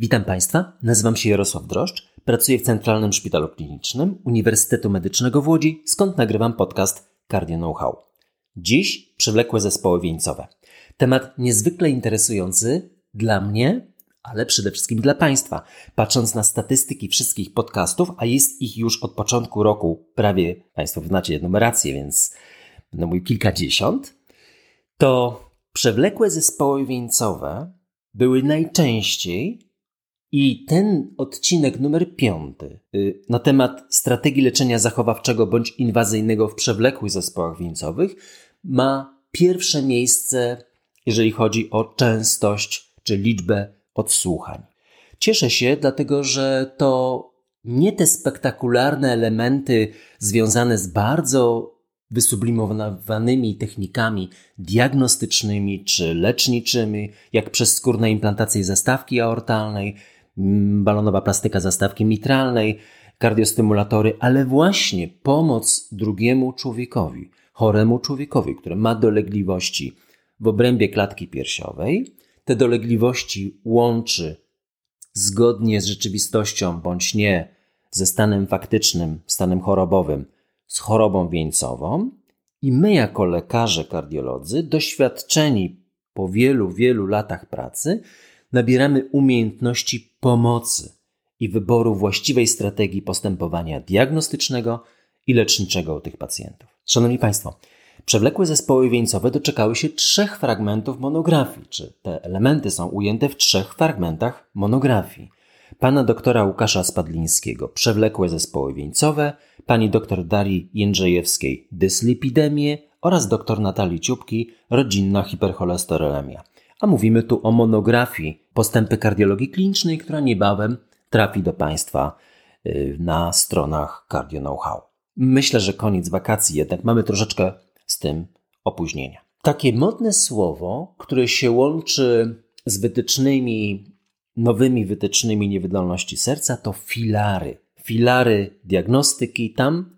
Witam Państwa, nazywam się Jarosław Droszcz, pracuję w Centralnym Szpitalu Klinicznym Uniwersytetu Medycznego w Łodzi, skąd nagrywam podcast Cardio Know-how. Dziś przewlekłe zespoły wieńcowe. Temat niezwykle interesujący dla mnie, ale przede wszystkim dla Państwa. Patrząc na statystyki wszystkich podcastów, a jest ich już od początku roku prawie, Państwo znacie numerację, więc będę mówił kilkadziesiąt, to przewlekłe zespoły wieńcowe były najczęściej i ten odcinek numer piąty y, na temat strategii leczenia zachowawczego bądź inwazyjnego w przewlekłych zespołach wieńcowych ma pierwsze miejsce, jeżeli chodzi o częstość czy liczbę odsłuchań. Cieszę się, dlatego że to nie te spektakularne elementy związane z bardzo wysublimowanymi technikami diagnostycznymi czy leczniczymi, jak przezskórna implantacja zastawki aortalnej, balonowa plastyka zastawki mitralnej, kardiostymulatory, ale właśnie pomoc drugiemu człowiekowi, choremu człowiekowi, który ma dolegliwości w obrębie klatki piersiowej. Te dolegliwości łączy zgodnie z rzeczywistością bądź nie ze stanem faktycznym, stanem chorobowym, z chorobą wieńcową. I my, jako lekarze kardiolodzy, doświadczeni po wielu, wielu latach pracy, nabieramy umiejętności pomocy i wyboru właściwej strategii postępowania diagnostycznego i leczniczego u tych pacjentów. Szanowni Państwo, przewlekłe zespoły wieńcowe doczekały się trzech fragmentów monografii, czy te elementy są ujęte w trzech fragmentach monografii. Pana doktora Łukasza Spadlińskiego przewlekłe zespoły wieńcowe, pani doktor Darii Jędrzejewskiej dyslipidemię oraz doktor Natalii Ciupki rodzinna hipercholesterolemia a mówimy tu o monografii Postępy kardiologii klinicznej, która niebawem trafi do Państwa y, na stronach Cardio Know-how. Myślę, że koniec wakacji, jednak mamy troszeczkę z tym opóźnienia. Takie modne słowo, które się łączy z wytycznymi, nowymi wytycznymi niewydolności serca, to filary. Filary diagnostyki, tam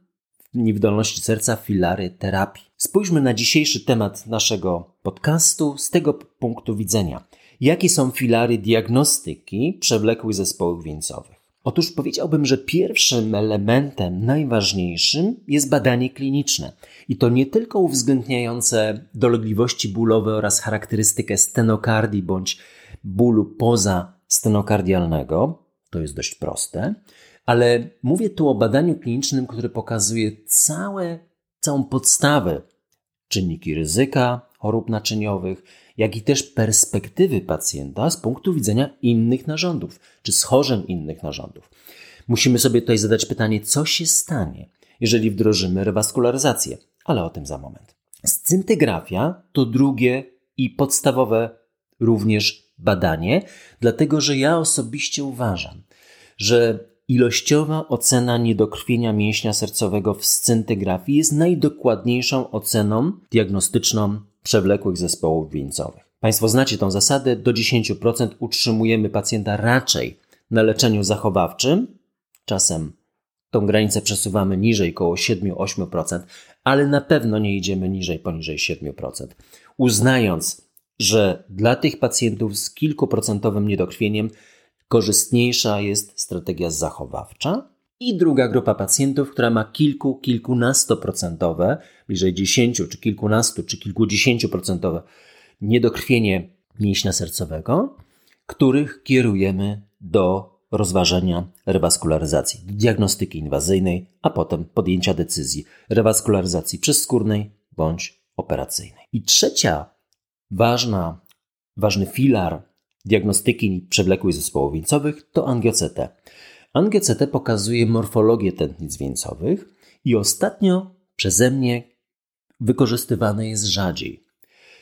niewydolności serca filary terapii. Spójrzmy na dzisiejszy temat naszego podcastu z tego punktu widzenia. Jakie są filary diagnostyki przewlekłych zespołów wieńcowych? Otóż powiedziałbym, że pierwszym elementem najważniejszym jest badanie kliniczne. I to nie tylko uwzględniające dolegliwości bólowe oraz charakterystykę stenokardii bądź bólu poza stenokardialnego, to jest dość proste, ale mówię tu o badaniu klinicznym, które pokazuje całe, całą podstawę czynniki ryzyka chorób naczyniowych, jak i też perspektywy pacjenta z punktu widzenia innych narządów, czy schorzeń innych narządów. Musimy sobie tutaj zadać pytanie, co się stanie, jeżeli wdrożymy rewaskularyzację, ale o tym za moment. Scyntygrafia to drugie i podstawowe również badanie, dlatego że ja osobiście uważam, że Ilościowa ocena niedokrwienia mięśnia sercowego w scyntygrafii jest najdokładniejszą oceną diagnostyczną przewlekłych zespołów wieńcowych. Państwo znacie tą zasadę, do 10% utrzymujemy pacjenta raczej na leczeniu zachowawczym, czasem tą granicę przesuwamy niżej, około 7-8%, ale na pewno nie idziemy niżej, poniżej 7%. Uznając, że dla tych pacjentów z kilkuprocentowym niedokrwieniem korzystniejsza jest strategia zachowawcza i druga grupa pacjentów, która ma kilku, kilkunastoprocentowe, bliżej dziesięciu, czy kilkunastu, czy kilkudziesięcioprocentowe niedokrwienie mięśnia sercowego, których kierujemy do rozważenia rewaskularyzacji, diagnostyki inwazyjnej, a potem podjęcia decyzji rewaskularyzacji przezskórnej bądź operacyjnej. I trzecia ważna, ważny filar diagnostyki przewlekłych zespołów wieńcowych to angioCT. AngioCT pokazuje morfologię tętnic wieńcowych i ostatnio przeze mnie wykorzystywane jest rzadziej.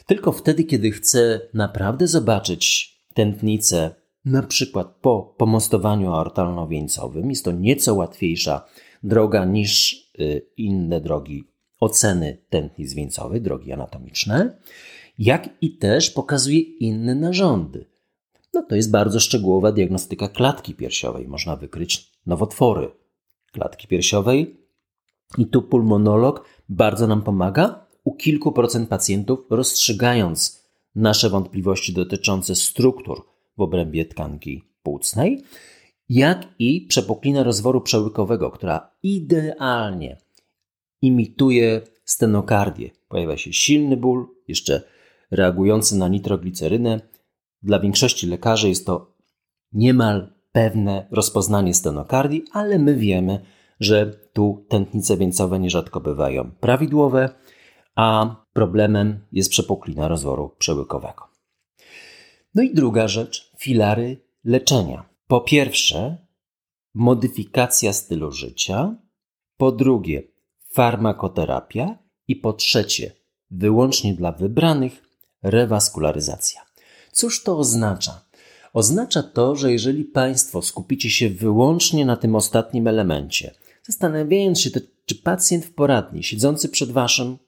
Tylko wtedy, kiedy chcę naprawdę zobaczyć tętnicę, na przykład po pomostowaniu aortalno-wieńcowym, jest to nieco łatwiejsza droga niż y, inne drogi oceny tętnic wieńcowych, drogi anatomiczne, jak i też pokazuje inne narządy. No to jest bardzo szczegółowa diagnostyka klatki piersiowej. Można wykryć nowotwory klatki piersiowej. I tu pulmonolog bardzo nam pomaga u kilku procent pacjentów, rozstrzygając nasze wątpliwości dotyczące struktur w obrębie tkanki płucnej, jak i przepuklina rozworu przełykowego, która idealnie imituje stenokardię. Pojawia się silny ból, jeszcze reagujący na nitroglicerynę. Dla większości lekarzy jest to niemal pewne rozpoznanie stenokardii, ale my wiemy, że tu tętnice wieńcowe nierzadko bywają prawidłowe, a problemem jest przepuklina rozworu przełykowego. No i druga rzecz, filary leczenia. Po pierwsze, modyfikacja stylu życia. Po drugie, farmakoterapia. I po trzecie, wyłącznie dla wybranych, rewaskularyzacja. Cóż to oznacza? Oznacza to, że jeżeli Państwo skupicie się wyłącznie na tym ostatnim elemencie, zastanawiając się, czy pacjent w poradni, siedzący przed Waszym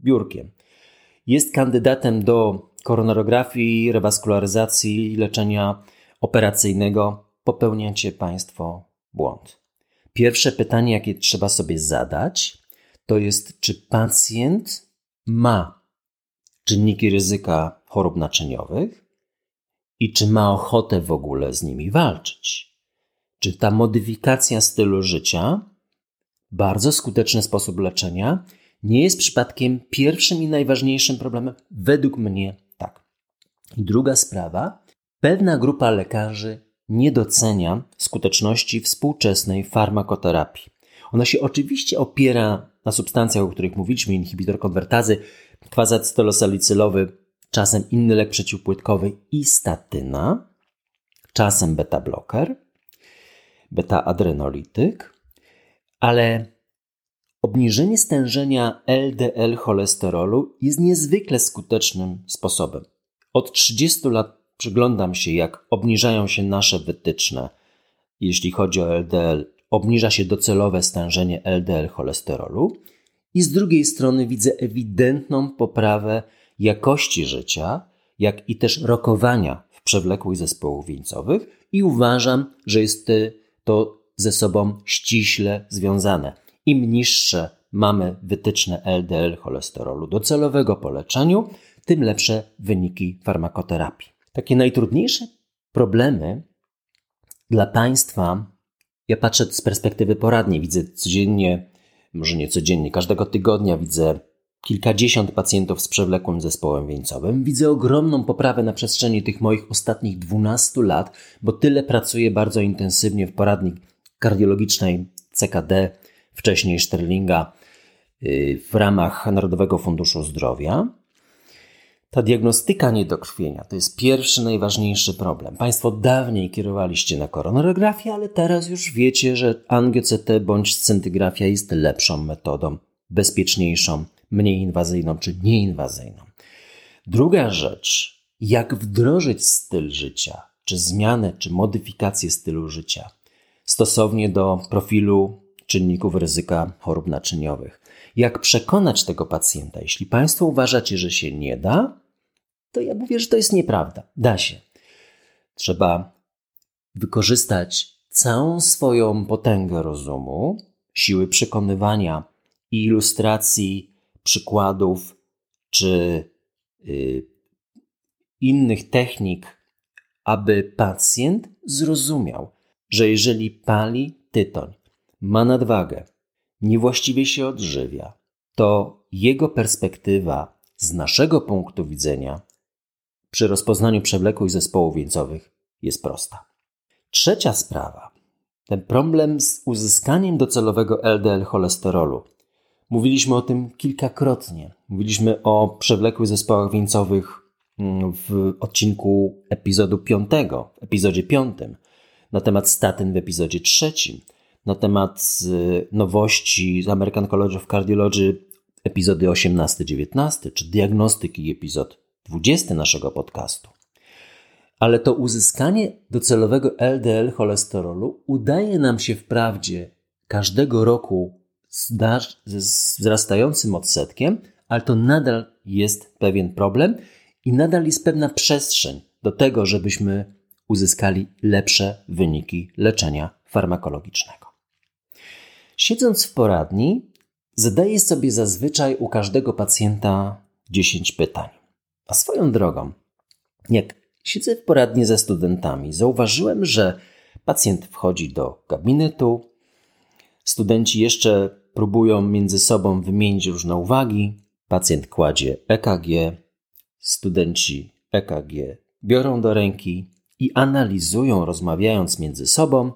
biurkiem, jest kandydatem do koronarografii, rewaskularyzacji leczenia operacyjnego, popełniacie Państwo błąd. Pierwsze pytanie, jakie trzeba sobie zadać, to jest, czy pacjent ma czynniki ryzyka chorób naczyniowych i czy ma ochotę w ogóle z nimi walczyć. Czy ta modyfikacja stylu życia, bardzo skuteczny sposób leczenia, nie jest przypadkiem pierwszym i najważniejszym problemem? Według mnie tak. I druga sprawa, pewna grupa lekarzy nie docenia skuteczności współczesnej farmakoterapii. Ona się oczywiście opiera na substancjach, o których mówiliśmy, inhibitor konwertazy, kwazacetylosalicylowy, czasem inny lek przeciwpłytkowy i statyna, czasem beta-bloker, beta-adrenolityk, ale obniżenie stężenia LDL cholesterolu jest niezwykle skutecznym sposobem. Od 30 lat przyglądam się, jak obniżają się nasze wytyczne, jeśli chodzi o LDL. Obniża się docelowe stężenie LDL cholesterolu i z drugiej strony widzę ewidentną poprawę jakości życia, jak i też rokowania w przewlekłych zespołów wieńcowych i uważam, że jest to ze sobą ściśle związane. Im niższe mamy wytyczne LDL cholesterolu docelowego po leczeniu, tym lepsze wyniki farmakoterapii. Takie najtrudniejsze problemy dla Państwa, ja patrzę z perspektywy poradni, widzę codziennie może nie codziennie, każdego tygodnia widzę kilkadziesiąt pacjentów z przewlekłym zespołem wieńcowym. Widzę ogromną poprawę na przestrzeni tych moich ostatnich 12 lat, bo tyle pracuję bardzo intensywnie w poradni kardiologicznej CKD, wcześniej Sterlinga y, w ramach Narodowego Funduszu Zdrowia. Ta diagnostyka niedokrwienia to jest pierwszy, najważniejszy problem. Państwo dawniej kierowaliście na koronarografię, ale teraz już wiecie, że angioCT bądź scintygrafia jest lepszą metodą, bezpieczniejszą, mniej inwazyjną czy nieinwazyjną. Druga rzecz, jak wdrożyć styl życia, czy zmianę, czy modyfikację stylu życia stosownie do profilu czynników ryzyka chorób naczyniowych. Jak przekonać tego pacjenta? Jeśli Państwo uważacie, że się nie da, to ja mówię, że to jest nieprawda. Da się. Trzeba wykorzystać całą swoją potęgę rozumu, siły przekonywania i ilustracji, przykładów czy y, innych technik, aby pacjent zrozumiał, że jeżeli pali tytoń, ma nadwagę, niewłaściwie się odżywia, to jego perspektywa z naszego punktu widzenia przy rozpoznaniu przewlekłych zespołów wieńcowych jest prosta. Trzecia sprawa. Ten problem z uzyskaniem docelowego LDL cholesterolu. Mówiliśmy o tym kilkakrotnie. Mówiliśmy o przewlekłych zespołach wieńcowych mm, w odcinku epizodu 5, w epizodzie 5, na temat statyn w epizodzie 3, na temat y, nowości z American College of Cardiology epizody 18-19, czy diagnostyki epizod 20 naszego podcastu. Ale to uzyskanie docelowego LDL cholesterolu udaje nam się wprawdzie każdego roku ze wzrastającym odsetkiem, ale to nadal jest pewien problem i nadal jest pewna przestrzeń do tego, żebyśmy uzyskali lepsze wyniki leczenia farmakologicznego. Siedząc w poradni, zadaję sobie zazwyczaj u każdego pacjenta 10 pytań. A swoją drogą, jak Siedzę w poradni ze studentami. Zauważyłem, że pacjent wchodzi do gabinetu. Studenci jeszcze próbują między sobą wymienić różne uwagi. Pacjent kładzie EKG. Studenci EKG biorą do ręki i analizują, rozmawiając między sobą,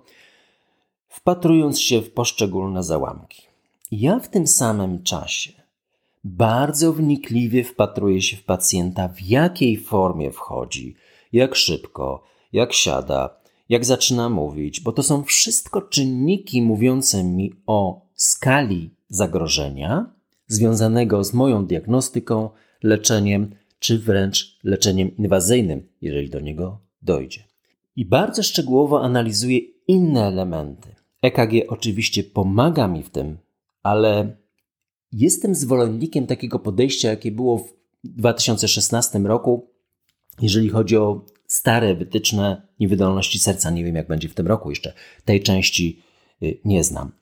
wpatrując się w poszczególne załamki. Ja w tym samym czasie bardzo wnikliwie wpatruję się w pacjenta, w jakiej formie wchodzi, jak szybko, jak siada, jak zaczyna mówić, bo to są wszystko czynniki mówiące mi o skali zagrożenia związanego z moją diagnostyką, leczeniem, czy wręcz leczeniem inwazyjnym, jeżeli do niego dojdzie. I bardzo szczegółowo analizuję inne elementy. EKG oczywiście pomaga mi w tym, ale jestem zwolennikiem takiego podejścia, jakie było w 2016 roku, jeżeli chodzi o stare wytyczne niewydolności serca. Nie wiem, jak będzie w tym roku jeszcze. Tej części y, nie znam.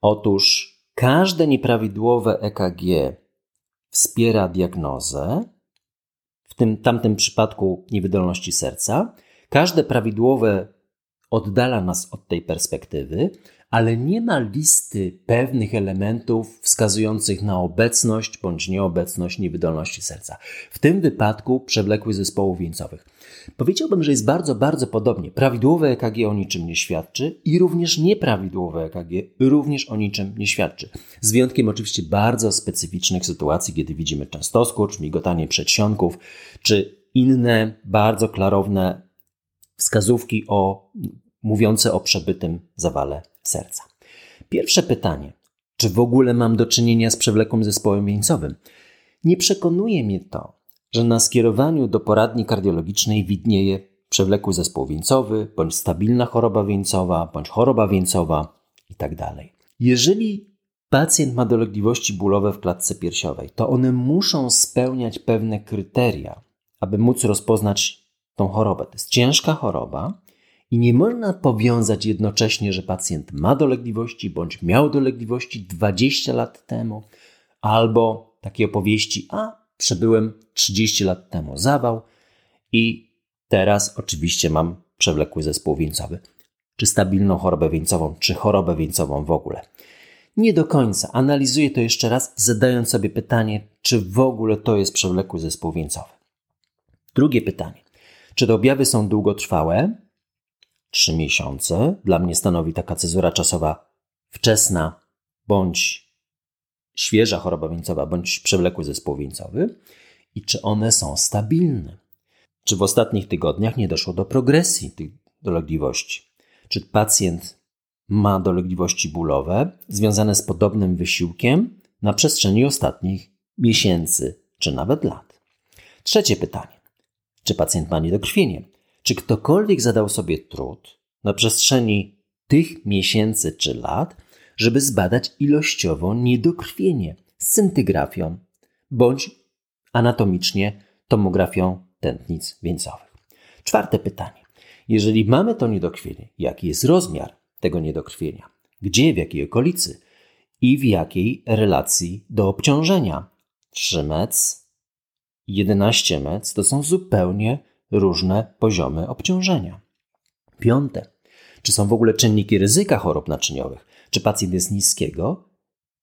Otóż każde nieprawidłowe EKG wspiera diagnozę, w tym tamtym przypadku niewydolności serca. Każde prawidłowe oddala nas od tej perspektywy, ale nie ma listy pewnych elementów wskazujących na obecność bądź nieobecność niewydolności serca. W tym wypadku przewlekłych zespołów wieńcowych. Powiedziałbym, że jest bardzo, bardzo podobnie. Prawidłowe EKG o niczym nie świadczy i również nieprawidłowe EKG również o niczym nie świadczy. Z wyjątkiem oczywiście bardzo specyficznych sytuacji, kiedy widzimy często skurcz, migotanie przedsionków, czy inne bardzo klarowne wskazówki o, mówiące o przebytym zawale serca. Pierwsze pytanie. Czy w ogóle mam do czynienia z przewlekłym zespołem wieńcowym? Nie przekonuje mnie to, że na skierowaniu do poradni kardiologicznej widnieje przewlekły zespół wieńcowy, bądź stabilna choroba wieńcowa, bądź choroba wieńcowa itd. Tak Jeżeli pacjent ma dolegliwości bólowe w klatce piersiowej, to one muszą spełniać pewne kryteria, aby móc rozpoznać tą chorobę. To jest ciężka choroba, i nie można powiązać jednocześnie, że pacjent ma dolegliwości bądź miał dolegliwości 20 lat temu, albo takie opowieści, a przebyłem 30 lat temu zawał i teraz oczywiście mam przewlekły zespół wieńcowy, czy stabilną chorobę wieńcową, czy chorobę wieńcową w ogóle. Nie do końca. Analizuję to jeszcze raz, zadając sobie pytanie, czy w ogóle to jest przewlekły zespół wieńcowy. Drugie pytanie. Czy te objawy są długotrwałe? Trzy miesiące dla mnie stanowi taka cezura czasowa wczesna bądź świeża choroba wieńcowa, bądź przewlekły zespół wieńcowy i czy one są stabilne. Czy w ostatnich tygodniach nie doszło do progresji tych dolegliwości? Czy pacjent ma dolegliwości bólowe związane z podobnym wysiłkiem na przestrzeni ostatnich miesięcy czy nawet lat? Trzecie pytanie. Czy pacjent ma niedokrwienie? Czy ktokolwiek zadał sobie trud na przestrzeni tych miesięcy czy lat, żeby zbadać ilościowo niedokrwienie scintygrafią bądź anatomicznie tomografią tętnic wieńcowych? Czwarte pytanie. Jeżeli mamy to niedokrwienie, jaki jest rozmiar tego niedokrwienia? Gdzie, w jakiej okolicy i w jakiej relacji do obciążenia? 3 mec, 11 mec to są zupełnie różne poziomy obciążenia. Piąte. Czy są w ogóle czynniki ryzyka chorób naczyniowych? Czy pacjent jest niskiego,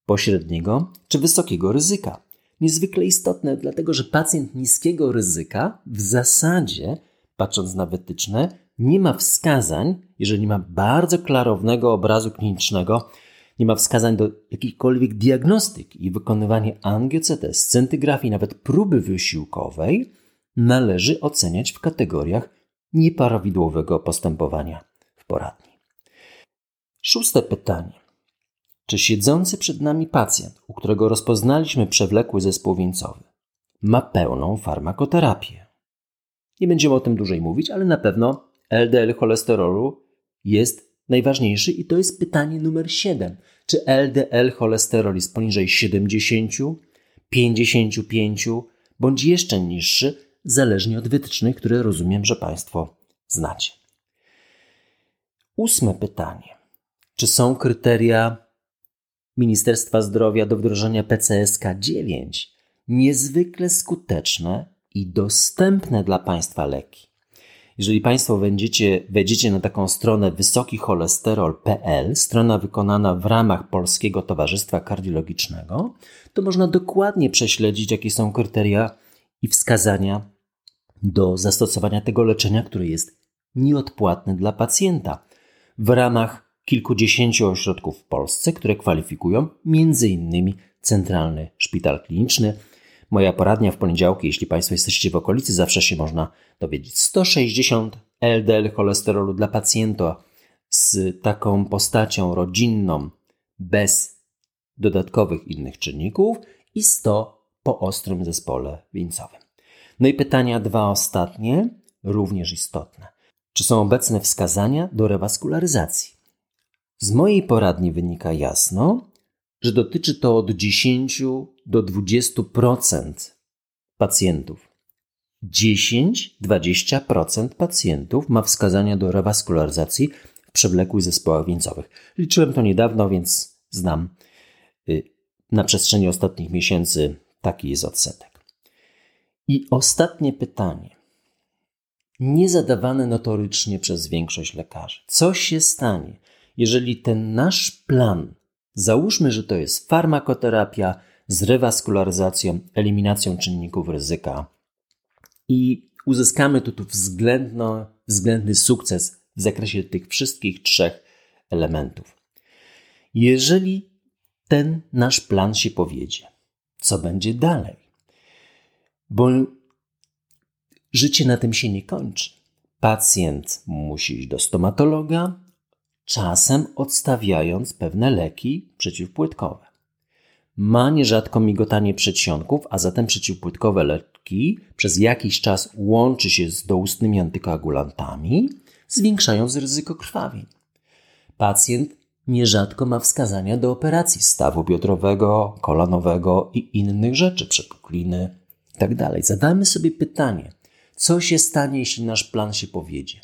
pośredniego czy wysokiego ryzyka? Niezwykle istotne, dlatego że pacjent niskiego ryzyka w zasadzie, patrząc na wytyczne, nie ma wskazań, jeżeli nie ma bardzo klarownego obrazu klinicznego, nie ma wskazań do jakiejkolwiek diagnostyki i wykonywania angio-CT, scintygrafii, nawet próby wysiłkowej, należy oceniać w kategoriach nieprawidłowego postępowania w poradni. Szóste pytanie. Czy siedzący przed nami pacjent, u którego rozpoznaliśmy przewlekły zespół wieńcowy, ma pełną farmakoterapię? Nie będziemy o tym dłużej mówić, ale na pewno LDL cholesterolu jest najważniejszy i to jest pytanie numer 7. Czy LDL cholesterol jest poniżej 70, 55 bądź jeszcze niższy, zależnie od wytycznych, które rozumiem, że Państwo znacie. Ósme pytanie. Czy są kryteria Ministerstwa Zdrowia do wdrożenia PCSK 9 niezwykle skuteczne i dostępne dla Państwa leki? Jeżeli Państwo będziecie, wejdziecie na taką stronę wysokicholesterol.pl, strona wykonana w ramach Polskiego Towarzystwa Kardiologicznego, to można dokładnie prześledzić, jakie są kryteria i wskazania do zastosowania tego leczenia, które jest nieodpłatne dla pacjenta w ramach kilkudziesięciu ośrodków w Polsce, które kwalifikują m.in. Centralny Szpital Kliniczny. Moja poradnia w poniedziałki, jeśli Państwo jesteście w okolicy, zawsze się można dowiedzieć. 160 LDL cholesterolu dla pacjenta z taką postacią rodzinną, bez dodatkowych innych czynników i 100 po ostrym zespole wieńcowym. No i pytania dwa ostatnie, również istotne. Czy są obecne wskazania do rewaskularyzacji? Z mojej poradni wynika jasno, że dotyczy to od 10 do 20% pacjentów. 10-20% pacjentów ma wskazania do rewaskularyzacji w przewlekłych zespołach wieńcowych. Liczyłem to niedawno, więc znam y, na przestrzeni ostatnich miesięcy taki jest odsetek. I ostatnie pytanie, niezadawane notorycznie przez większość lekarzy. Co się stanie, jeżeli ten nasz plan, załóżmy, że to jest farmakoterapia z rewaskularyzacją, eliminacją czynników ryzyka i uzyskamy tu, tu względno, względny sukces w zakresie tych wszystkich trzech elementów. Jeżeli ten nasz plan się powiedzie, co będzie dalej? Bo życie na tym się nie kończy. Pacjent musi iść do stomatologa, czasem odstawiając pewne leki przeciwpłytkowe. Ma nierzadko migotanie przedsionków, a zatem przeciwpłytkowe leki przez jakiś czas łączy się z doustnymi antykoagulantami, zwiększając ryzyko krwawień. Pacjent nierzadko ma wskazania do operacji stawu biodrowego, kolanowego i innych rzeczy, przepukliny itd. Tak Zadajmy sobie pytanie, co się stanie, jeśli nasz plan się powiedzie?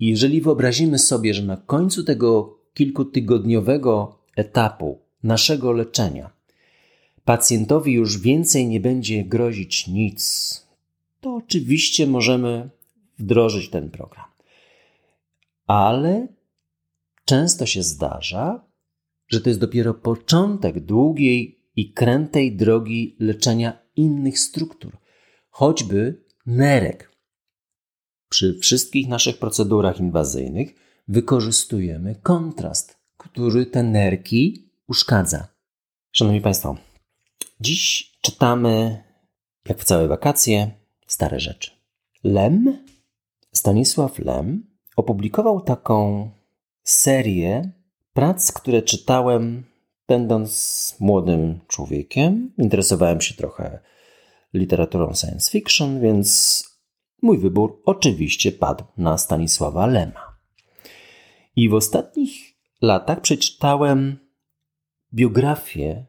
I jeżeli wyobrazimy sobie, że na końcu tego kilkutygodniowego etapu naszego leczenia. Pacjentowi już więcej nie będzie grozić nic, to oczywiście możemy wdrożyć ten program. Ale często się zdarza, że to jest dopiero początek długiej i krętej drogi leczenia innych struktur, choćby nerek, przy wszystkich naszych procedurach inwazyjnych wykorzystujemy kontrast, który te nerki uszkadza. Szanowni Państwo, dziś czytamy, jak w całe wakacje, stare rzeczy. Lem, Stanisław Lem, opublikował taką serię prac, które czytałem będąc młodym człowiekiem. Interesowałem się trochę literaturą science fiction, więc Mój wybór oczywiście padł na Stanisława Lema. I w ostatnich latach przeczytałem biografię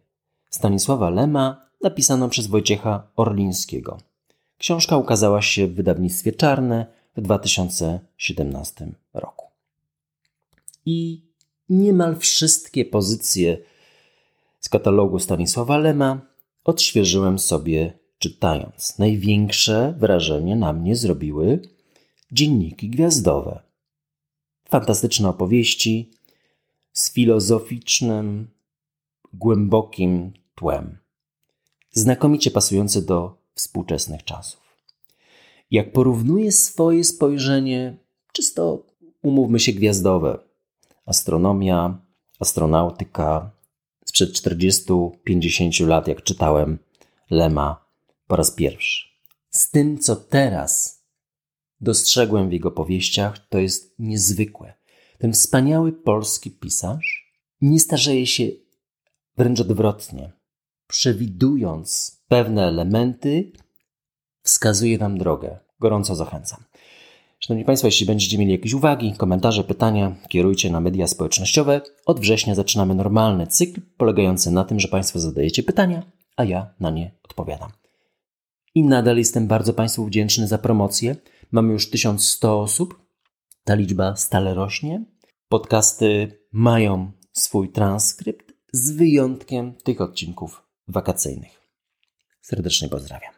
Stanisława Lema napisaną przez Wojciecha Orlińskiego. Książka ukazała się w wydawnictwie Czarne w 2017 roku. I niemal wszystkie pozycje z katalogu Stanisława Lema odświeżyłem sobie czytając. Największe wrażenie na mnie zrobiły dzienniki gwiazdowe. Fantastyczne opowieści z filozoficznym, głębokim tłem, znakomicie pasujące do współczesnych czasów. Jak porównuję swoje spojrzenie, czysto umówmy się gwiazdowe, astronomia, astronautyka, sprzed 40-50 lat, jak czytałem Lema po raz pierwszy. Z tym, co teraz dostrzegłem w jego powieściach, to jest niezwykłe. Ten wspaniały polski pisarz nie starzeje się wręcz odwrotnie. Przewidując pewne elementy, wskazuje nam drogę. Gorąco zachęcam. Szanowni Państwo, jeśli będziecie mieli jakieś uwagi, komentarze, pytania, kierujcie na media społecznościowe. Od września zaczynamy normalny cykl polegający na tym, że Państwo zadajecie pytania, a ja na nie odpowiadam i nadal jestem bardzo Państwu wdzięczny za promocję. Mamy już 1100 osób, ta liczba stale rośnie. Podcasty mają swój transkrypt z wyjątkiem tych odcinków wakacyjnych. Serdecznie pozdrawiam.